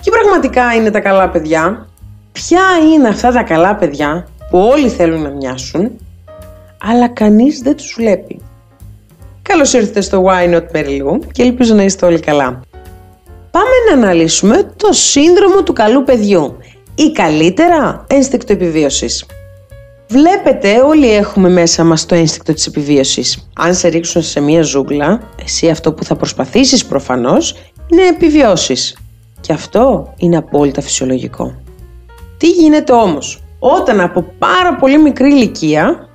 Και πραγματικά είναι τα καλά παιδιά. Ποια είναι αυτά τα καλά παιδιά που όλοι θέλουν να μοιάσουν, αλλά κανείς δεν τους βλέπει. Καλώς ήρθατε στο Why Not Περιλού και ελπίζω να είστε όλοι καλά. Πάμε να αναλύσουμε το σύνδρομο του καλού παιδιού ή καλύτερα ένστικτο επιβίωσης. Βλέπετε, όλοι έχουμε μέσα μας το ένστικτο της επιβίωσης. Αν σε ρίξουν σε μία ζούγκλα, εσύ αυτό που θα προσπαθήσεις προφανώς είναι να επιβιώσεις. Και αυτό είναι απόλυτα φυσιολογικό. Τι γίνεται όμως, όταν από πάρα πολύ μικρή ηλικία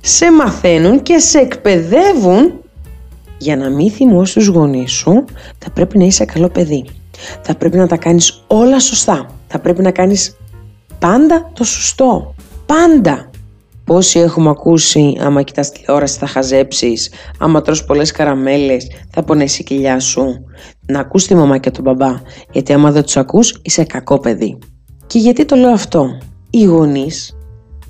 σε μαθαίνουν και σε εκπαιδεύουν για να μην θυμώσεις τους γονείς σου, θα πρέπει να είσαι καλό παιδί. Θα πρέπει να τα κάνεις όλα σωστά. Θα πρέπει να κάνεις πάντα το σωστό. Πάντα. Πόσοι έχουμε ακούσει, άμα κοιτάς τηλεόραση θα χαζέψεις, άμα τρως πολλές καραμέλες θα πονέσει η κοιλιά σου. Να ακούς τη μαμά και τον μπαμπά, γιατί άμα δεν τους ακούς είσαι κακό παιδί. Και γιατί το λέω αυτό; Οι γονείς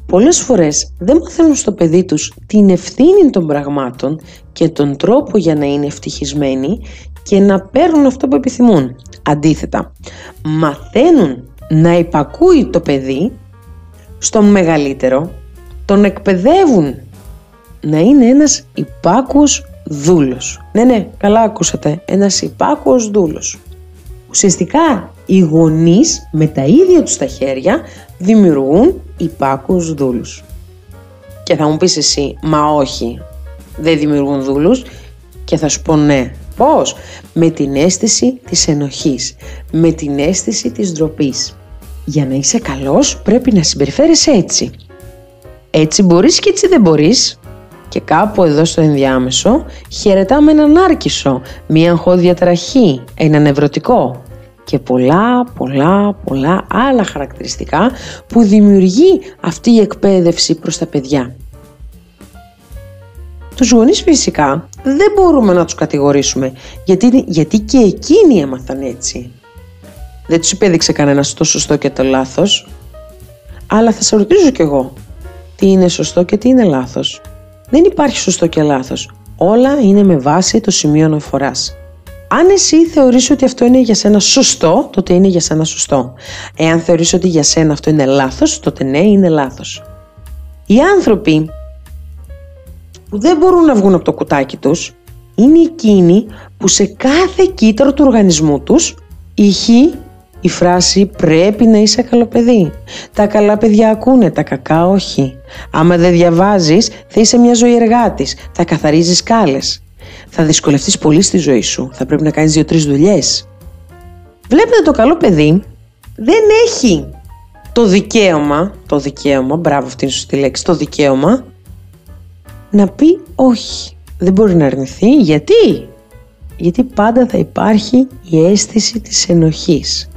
πολλές φορές δεν μαθαίνουν στο παιδί τους την ευθύνη των πραγμάτων και τον τρόπο για να είναι ευτυχισμένοι και να παίρνουν αυτό που επιθυμούν. Αντίθετα, μαθαίνουν να υπακούει το παιδί στον μεγαλύτερο, τον εκπαιδεύουν να είναι ένας υπάκουος δούλος. Ναι, ναι, καλά ακούσατε, ένας υπάκουος δούλος. Ουσιαστικά οι γονείς με τα ίδια τους τα χέρια δημιουργούν υπάκους δούλους. Και θα μου πεις εσύ, μα όχι, δεν δημιουργούν δούλους και θα σου πω ναι. Πώς; Με την αίσθηση της ενοχής, με την αίσθηση της ντροπής. Για να είσαι καλός πρέπει να συμπεριφέρεσαι έτσι. Έτσι μπορείς και έτσι δεν μπορείς. Και κάπου εδώ στο ενδιάμεσο χαιρετάμε έναν άρκισο, μία αγχώδια τραχή, ένα νευρωτικό, και πολλά πολλά πολλά άλλα χαρακτηριστικά που δημιουργεί αυτή η εκπαίδευση προς τα παιδιά. Τους γονείς φυσικά δεν μπορούμε να τους κατηγορήσουμε γιατί, γιατί και εκείνοι έμαθαν έτσι. Δεν τους υπέδειξε κανένας το σωστό και το λάθος αλλά θα σε ρωτήσω κι εγώ τι είναι σωστό και τι είναι λάθος. Δεν υπάρχει σωστό και λάθος. Όλα είναι με βάση το σημείο αναφοράς. Αν εσύ θεωρείς ότι αυτό είναι για σένα σωστό, τότε είναι για σένα σωστό. Εάν θεωρείς ότι για σένα αυτό είναι λάθος, τότε ναι, είναι λάθος. Οι άνθρωποι που δεν μπορούν να βγουν από το κουτάκι τους, είναι εκείνοι που σε κάθε κύτταρο του οργανισμού τους ηχεί η φράση πρέπει να είσαι καλό παιδί. Τα καλά παιδιά ακούνε, τα κακά όχι. Άμα δεν διαβάζεις θα είσαι μια ζωή εργάτης, θα καθαρίζεις σκάλες θα δυσκολευτείς πολύ στη ζωή σου. Θα πρέπει να κάνεις δύο-τρεις δουλειές. Βλέπετε το καλό παιδί δεν έχει το δικαίωμα, το δικαίωμα, μπράβο αυτή είναι σωστή λέξη, το δικαίωμα να πει όχι. Δεν μπορεί να αρνηθεί. Γιατί; Γιατί πάντα θα υπάρχει η αίσθηση της ενοχής.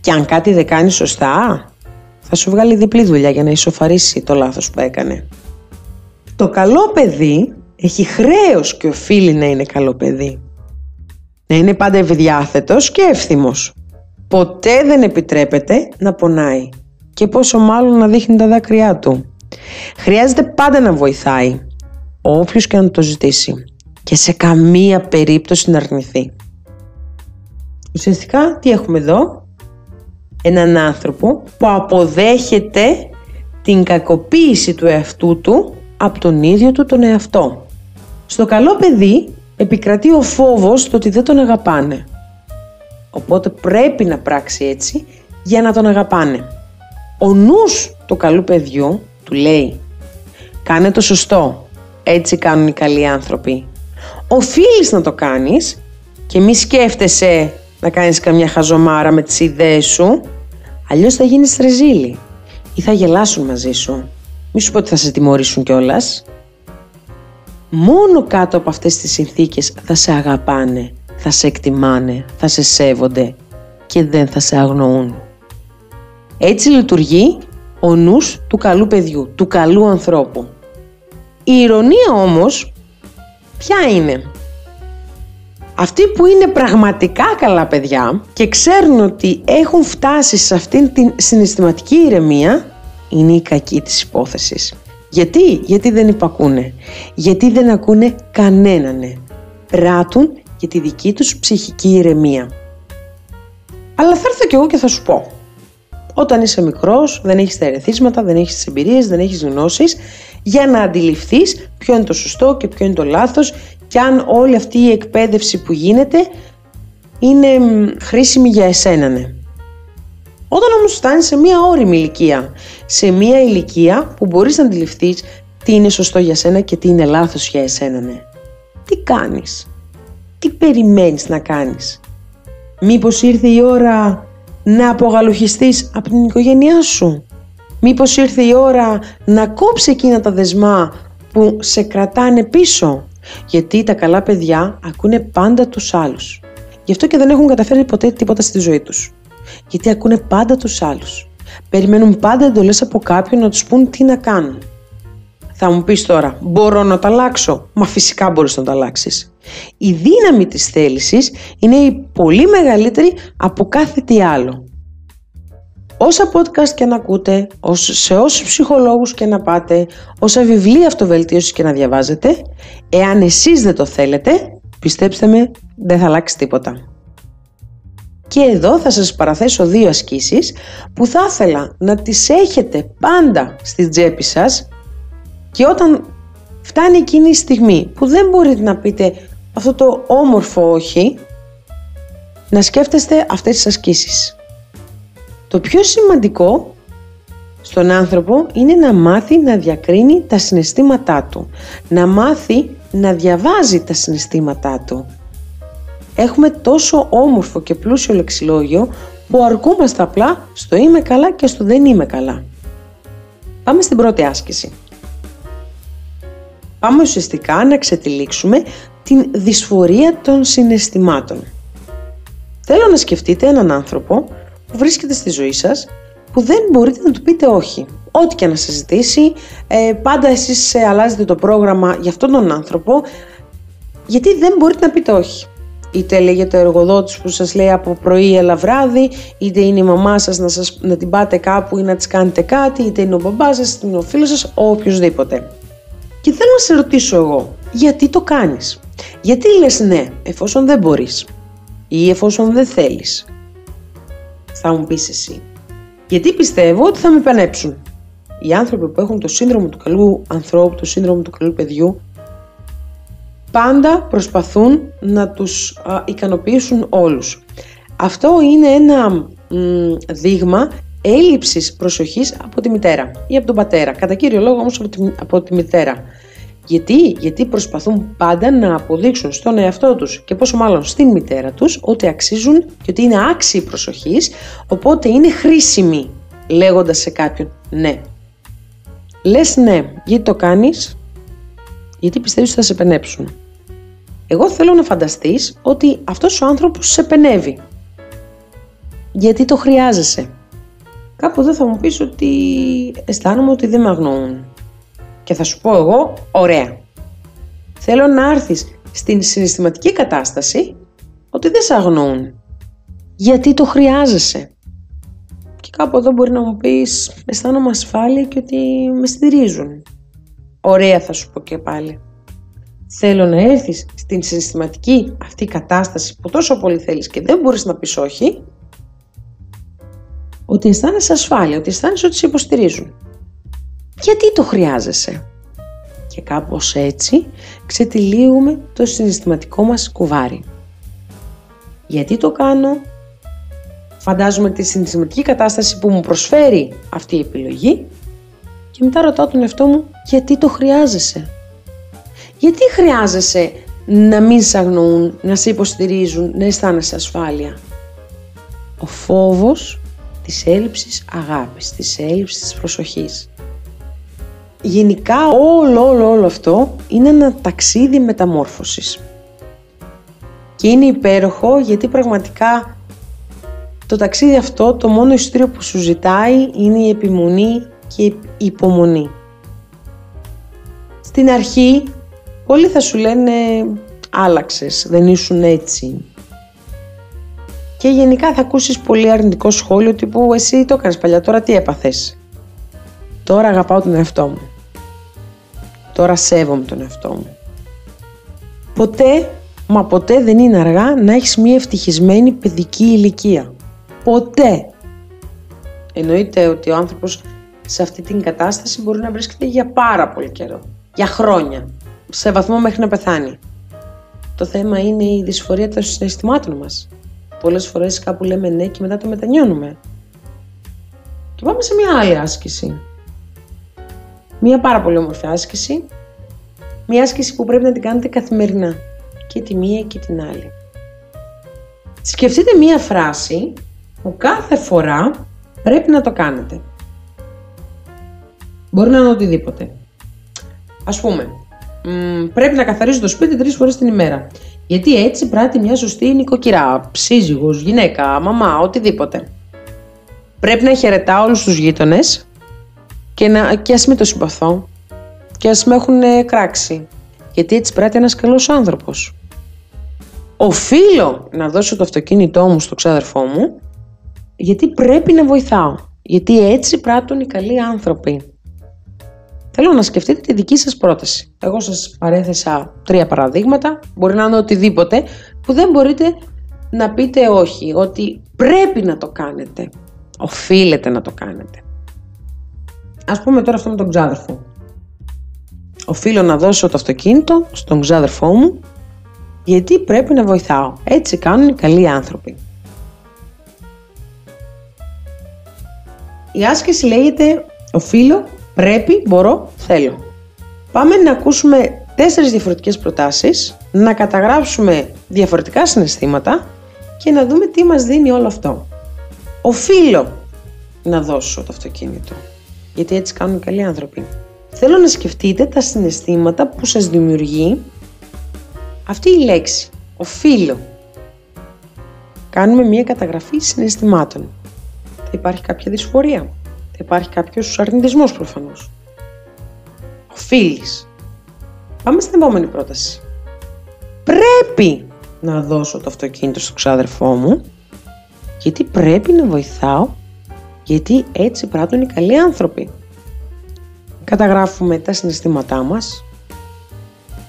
Και αν κάτι δεν κάνει σωστά, θα σου βγάλει διπλή δουλειά για να ισοφαρίσει το λάθος που έκανε. Το καλό παιδί έχει χρέος και οφείλει να είναι καλό παιδί. Να είναι πάντα ευδιάθετος και εύθυμος. Ποτέ δεν επιτρέπεται να πονάει και πόσο μάλλον να δείχνει τα δάκρυά του. Χρειάζεται πάντα να βοηθάει, όποιος και να το ζητήσει και σε καμία περίπτωση να αρνηθεί. Ουσιαστικά τι έχουμε εδώ, έναν άνθρωπο που αποδέχεται την κακοποίηση του εαυτού του από τον ίδιο του τον εαυτό. Στο καλό παιδί επικρατεί ο φόβος το ότι δεν τον αγαπάνε. Οπότε πρέπει να πράξει έτσι για να τον αγαπάνε. Ο νους του καλού παιδιού του λέει «Κάνε το σωστό, έτσι κάνουν οι καλοί άνθρωποι». Οφείλεις να το κάνεις και μη σκέφτεσαι να κάνεις καμιά χαζομάρα με τις ιδέες σου, αλλιώς θα γίνεις τρεζίλη ή θα γελάσουν μαζί σου. Μη σου πω ότι θα σε τιμωρήσουν κιόλας μόνο κάτω από αυτές τις συνθήκες θα σε αγαπάνε, θα σε εκτιμάνε, θα σε σέβονται και δεν θα σε αγνοούν. Έτσι λειτουργεί ο νους του καλού παιδιού, του καλού ανθρώπου. Η ηρωνία όμως ποια είναι; Αυτοί που είναι πραγματικά καλά παιδιά και ξέρουν ότι έχουν φτάσει σε αυτήν την συναισθηματική ηρεμία είναι η κακή της υπόθεσης. Γιατί, γιατί δεν υπακούνε. Γιατί δεν ακούνε κανέναν. Πράττουν για τη δική τους ψυχική ηρεμία. Αλλά θα έρθω κι εγώ και θα σου πω. Όταν είσαι μικρός, δεν έχεις τα ερεθίσματα, δεν έχεις τις εμπειρίες, δεν έχεις γνώσεις για να αντιληφθείς ποιο είναι το σωστό και ποιο είναι το λάθος και αν όλη αυτή η εκπαίδευση που γίνεται είναι χρήσιμη για εσένα, ναι. Όταν όμως φτάνεις σε μία όριμη ηλικία, σε μία ηλικία που μπορείς να αντιληφθείς τι είναι σωστό για σένα και τι είναι λάθος για εσένα, ναι. Τι κάνεις, τι περιμένεις να κάνεις; Μήπως ήρθε η ώρα να απογαλουχιστείς από την οικογένειά σου; Μήπως ήρθε η ώρα να κόψει εκείνα τα δεσμά που σε κρατάνε πίσω; Γιατί τα καλά παιδιά ακούνε πάντα τους άλλους. Γι' αυτό και δεν έχουν καταφέρει ποτέ τίποτα στη ζωή τους. Γιατί ακούνε πάντα τους άλλους. Περιμένουν πάντα εντολές από κάποιον να τους πούν τι να κάνουν. Θα μου πεις τώρα, μπορώ να τα αλλάξω; Μα φυσικά μπορείς να τα αλλάξεις. Η δύναμη της θέλησης είναι η πολύ μεγαλύτερη από κάθε τι άλλο. Όσα podcast και να ακούτε, σε όσους ψυχολόγους και να πάτε, όσα βιβλία αυτοβελτίωσης και να διαβάζετε, εάν εσείς δεν το θέλετε, πιστέψτε με, δεν θα αλλάξει τίποτα. Και εδώ θα σας παραθέσω δύο ασκήσεις που θα ήθελα να τις έχετε πάντα στη τσέπη σας και όταν φτάνει εκείνη η στιγμή που δεν μπορείτε να πείτε αυτό το όμορφο όχι, να σκέφτεστε αυτές τις ασκήσεις. Το πιο σημαντικό στον άνθρωπο είναι να μάθει να διακρίνει τα συναισθήματά του, να μάθει να διαβάζει τα συναισθήματά του. Έχουμε τόσο όμορφο και πλούσιο λεξιλόγιο που αρκούμαστε απλά στο είμαι καλά και στο δεν είμαι καλά. Πάμε στην πρώτη άσκηση. Πάμε ουσιαστικά να ξετυλίξουμε την δυσφορία των συναισθημάτων. Θέλω να σκεφτείτε έναν άνθρωπο που βρίσκεται στη ζωή σας που δεν μπορείτε να του πείτε όχι. Ό,τι και να σας ζητήσει, ε, πάντα εσείς ε, αλλάζετε το πρόγραμμα για αυτόν τον άνθρωπο γιατί δεν μπορείτε να πείτε όχι. Είτε λέγεται ο εργοδότης που σας λέει από πρωί έλα βράδυ, είτε είναι η μαμά σας να, σας, να την πάτε κάπου ή να της κάνετε κάτι, είτε είναι ο μπαμπάς σας, είτε είναι ο φίλος σας, ο οποιοδήποτε. Και θέλω να σε ρωτήσω εγώ, γιατί το κάνεις; Γιατί λες ναι, εφόσον δεν μπορείς ή εφόσον δεν θέλεις; Θα μου πεις εσύ. Γιατί πιστεύω ότι θα με πενέψουν. Οι άνθρωποι που έχουν το σύνδρομο του καλού ανθρώπου, το σύνδρομο του καλού παιδιού, πάντα προσπαθούν να τους ικανοποιήσουν όλους. Αυτό είναι ένα δείγμα έλλειψης προσοχής από τη μητέρα ή από τον πατέρα. Κατά κύριο λόγο όμως από τη, από τη μητέρα. Γιατί; Γιατί προσπαθούν πάντα να αποδείξουν στον εαυτό τους και πόσο μάλλον στην μητέρα τους ότι αξίζουν και ότι είναι άξιοι προσοχής, οπότε είναι χρήσιμοι λέγοντας σε κάποιον ναι. Λες ναι, γιατί το κάνεις, γιατί πιστεύεις ότι θα σε πενέψουν. Εγώ θέλω να φανταστείς ότι αυτός ο άνθρωπος σε πενεύει. Γιατί το χρειάζεσαι. Κάπου εδώ θα μου πεις ότι αισθάνομαι ότι δεν με αγνοούν. Και θα σου πω εγώ, ωραία. Θέλω να έρθεις στην συναισθηματική κατάσταση ότι δεν σε αγνοούν. Γιατί το χρειάζεσαι. Και κάπου εδώ μπορεί να μου πεις αισθάνομαι ασφάλεια και ότι με στηρίζουν. Ωραία θα σου πω και πάλι. Θέλω να έρθεις στην συναισθηματική αυτή κατάσταση που τόσο πολύ θέλεις και δεν μπορείς να πεις όχι ότι αισθάνεσαι ασφάλεια, ότι αισθάνεσαι ότι σε υποστηρίζουν. Γιατί το χρειάζεσαι; Και κάπως έτσι ξετυλίγουμε το συναισθηματικό μας κουβάρι. Γιατί το κάνω; Φαντάζομαι τη συναισθηματική κατάσταση που μου προσφέρει αυτή η επιλογή και μετά ρωτάω τον εαυτό μου γιατί το χρειάζεσαι; Γιατί χρειάζεσαι να μην σε αγνοούν, να σε υποστηρίζουν, να αισθάνεσαι ασφάλεια; Ο φόβος της έλλειψης αγάπης, της έλλειψης της προσοχής. Γενικά όλο, όλο, όλο αυτό είναι ένα ταξίδι μεταμόρφωσης. Και είναι υπέροχο γιατί πραγματικά το ταξίδι αυτό το μόνο εισιτήριο που σου ζητάει είναι η επιμονή και η υπομονή. Στην αρχή πολλοί θα σου λένε άλλαξες, δεν ήσουν έτσι, και γενικά θα ακούσεις πολύ αρνητικό σχόλιο τύπου εσύ το έκανες παλιά, τώρα τι έπαθες; Τώρα αγαπάω τον εαυτό μου. Τώρα σέβομαι τον εαυτό μου. Ποτέ, μα ποτέ δεν είναι αργά να έχεις μια ευτυχισμένη παιδική ηλικία. Ποτέ. Εννοείται ότι ο άνθρωπος σε αυτή την κατάσταση μπορεί να βρίσκεται για πάρα πολύ καιρό. Για χρόνια. Σε βαθμό μέχρι να πεθάνει. Το θέμα είναι η δυσφορία των συναισθημάτων μας. Πολλές φορές κάπου λέμε ναι και μετά το μετανιώνουμε. Και πάμε σε μια άλλη άσκηση. Μια πάρα πολύ όμορφη άσκηση. Μια άσκηση που πρέπει να την κάνετε καθημερινά. Και τη μία και την άλλη. Σκεφτείτε μία φράση που κάθε φορά πρέπει να το κάνετε. Μπορεί να είναι οτιδήποτε. Ας πούμε, πρέπει να καθαρίζω το σπίτι τρεις φορές την ημέρα. Γιατί έτσι πράττει μια σωστή νοικοκυρά, ψύζυγος, γυναίκα, μαμά, οτιδήποτε. Πρέπει να χαιρετάω όλους τους γείτονες και, να, και ας μην το συμπαθώ και ας με έχουν κράξει. Γιατί έτσι πράττει ένας καλός άνθρωπος. Οφείλω να δώσω το αυτοκίνητό μου στο ξάδερφό μου γιατί πρέπει να βοηθάω. Γιατί έτσι πράττουν οι καλοί άνθρωποι. Θέλω να σκεφτείτε τη δική σας πρόταση. Εγώ σας παρέθεσα τρία παραδείγματα, μπορεί να είναι οτιδήποτε, που δεν μπορείτε να πείτε όχι, ότι πρέπει να το κάνετε. Οφείλετε να το κάνετε. Ας πούμε τώρα αυτό με τον ξάδερφο. Οφείλω να δώσω το αυτοκίνητο στον ξάδερφό μου, γιατί πρέπει να βοηθάω. Έτσι κάνουν οι καλοί άνθρωποι. Η άσκηση λέγεται οφείλω Πρέπει, μπορώ, θέλω. Πάμε να ακούσουμε τέσσερις διαφορετικές προτάσεις, να καταγράψουμε διαφορετικά συναισθήματα και να δούμε τι μας δίνει όλο αυτό. Οφείλω να δώσω το αυτοκίνητο, γιατί έτσι κάνουν οι καλοί άνθρωποι. Θέλω να σκεφτείτε τα συναισθήματα που σας δημιουργεί αυτή η λέξη. Οφείλω. Κάνουμε μία καταγραφή συναισθημάτων. Θα υπάρχει κάποια δυσφορία υπάρχει κάποιος αρνητισμός προφανώς. Οφείλει. Πάμε στην επόμενη πρόταση. Πρέπει να δώσω το αυτοκίνητο στο ξάδερφό μου γιατί πρέπει να βοηθάω γιατί έτσι πράττουν οι καλοί άνθρωποι. Καταγράφουμε τα συναισθήματά μας,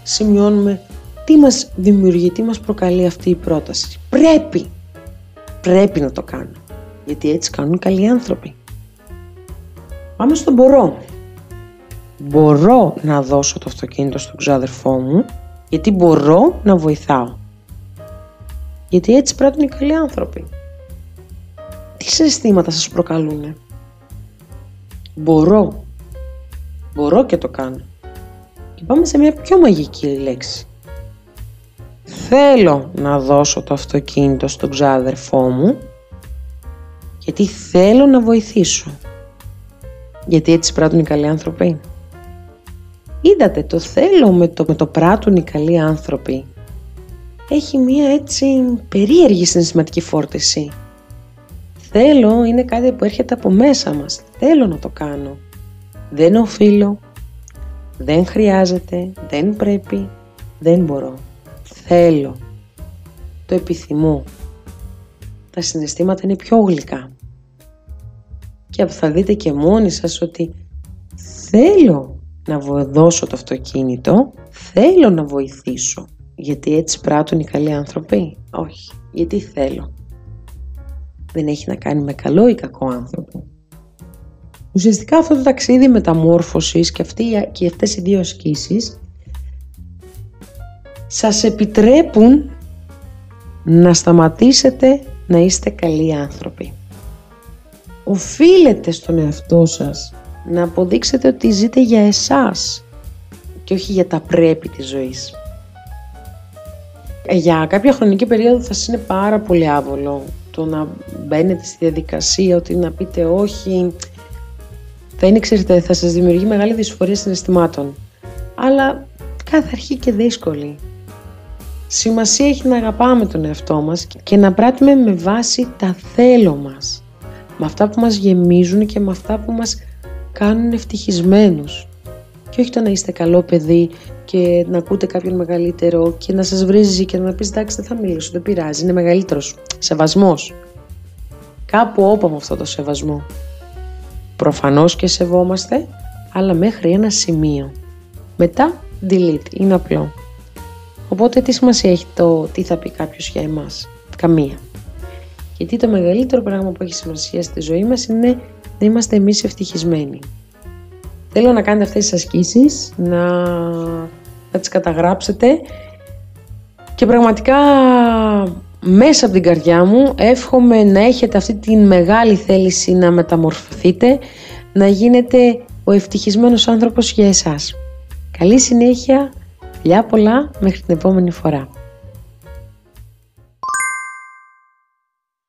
σημειώνουμε τι μας δημιουργεί, τι μας προκαλεί αυτή η πρόταση. Πρέπει, πρέπει να το κάνω, γιατί έτσι κάνουν οι καλοί άνθρωποι. Πάμε στο μπορώ. Μπορώ να δώσω το αυτοκίνητο στον ξάδερφό μου γιατί μπορώ να βοηθάω. Γιατί έτσι πράττουν οι καλοί άνθρωποι. Τι συναισθήματα σας προκαλούν; Μπορώ. Μπορώ και το κάνω. Και πάμε σε μια πιο μαγική λέξη. Θέλω να δώσω το αυτοκίνητο στον ξάδερφό μου γιατί θέλω να βοηθήσω γιατί έτσι πράττουν οι καλοί άνθρωποι. Είδατε, το θέλω με το, με το πράττουν οι καλοί άνθρωποι. Έχει μία έτσι περίεργη συναισθηματική φόρτιση. Θέλω είναι κάτι που έρχεται από μέσα μας. Θέλω να το κάνω. Δεν οφείλω. Δεν χρειάζεται. Δεν πρέπει. Δεν μπορώ. Θέλω. Το επιθυμώ. Τα συναισθήματα είναι πιο γλυκά και θα δείτε και μόνοι σας ότι θέλω να δώσω το αυτοκίνητο, θέλω να βοηθήσω. Γιατί έτσι πράττουν οι καλοί άνθρωποι; Όχι, γιατί θέλω. Δεν έχει να κάνει με καλό ή κακό άνθρωπο. Ουσιαστικά αυτό το ταξίδι μεταμόρφωσης και, αυτή, και αυτές οι δύο ασκήσεις σας επιτρέπουν να σταματήσετε να είστε καλοί άνθρωποι οφείλετε στον εαυτό σας να αποδείξετε ότι ζείτε για εσάς και όχι για τα πρέπει της ζωής. Ε, για κάποια χρονική περίοδο θα σας είναι πάρα πολύ άβολο το να μπαίνετε στη διαδικασία ότι να πείτε όχι θα είναι ξέρετε θα σας δημιουργεί μεγάλη δυσφορία συναισθημάτων. Αλλά κάθε αρχή και δύσκολη. Σημασία έχει να αγαπάμε τον εαυτό μας και να πράττουμε με βάση τα θέλω μας. Με αυτά που μας γεμίζουν και με αυτά που μας κάνουν ευτυχισμένους. Και όχι το να είστε καλό παιδί και να ακούτε κάποιον μεγαλύτερο και να σας βρίζει και να πεις εντάξει δεν θα μιλήσω, δεν πειράζει, είναι μεγαλύτερος. Σεβασμός. Κάπου όπα με αυτό το σεβασμό. Προφανώς και σεβόμαστε, αλλά μέχρι ένα σημείο. Μετά delete, είναι απλό. Οπότε τι σημασία έχει το τι θα πει κάποιος για εμάς; Καμία. Γιατί το μεγαλύτερο πράγμα που έχει σημασία στη ζωή μας είναι να είμαστε εμείς ευτυχισμένοι. Θέλω να κάνετε αυτές τις ασκήσεις, να, να τις καταγράψετε και πραγματικά μέσα από την καρδιά μου εύχομαι να έχετε αυτή τη μεγάλη θέληση να μεταμορφωθείτε, να γίνετε ο ευτυχισμένος άνθρωπος για εσάς. Καλή συνέχεια, φιλιά πολλά, μέχρι την επόμενη φορά.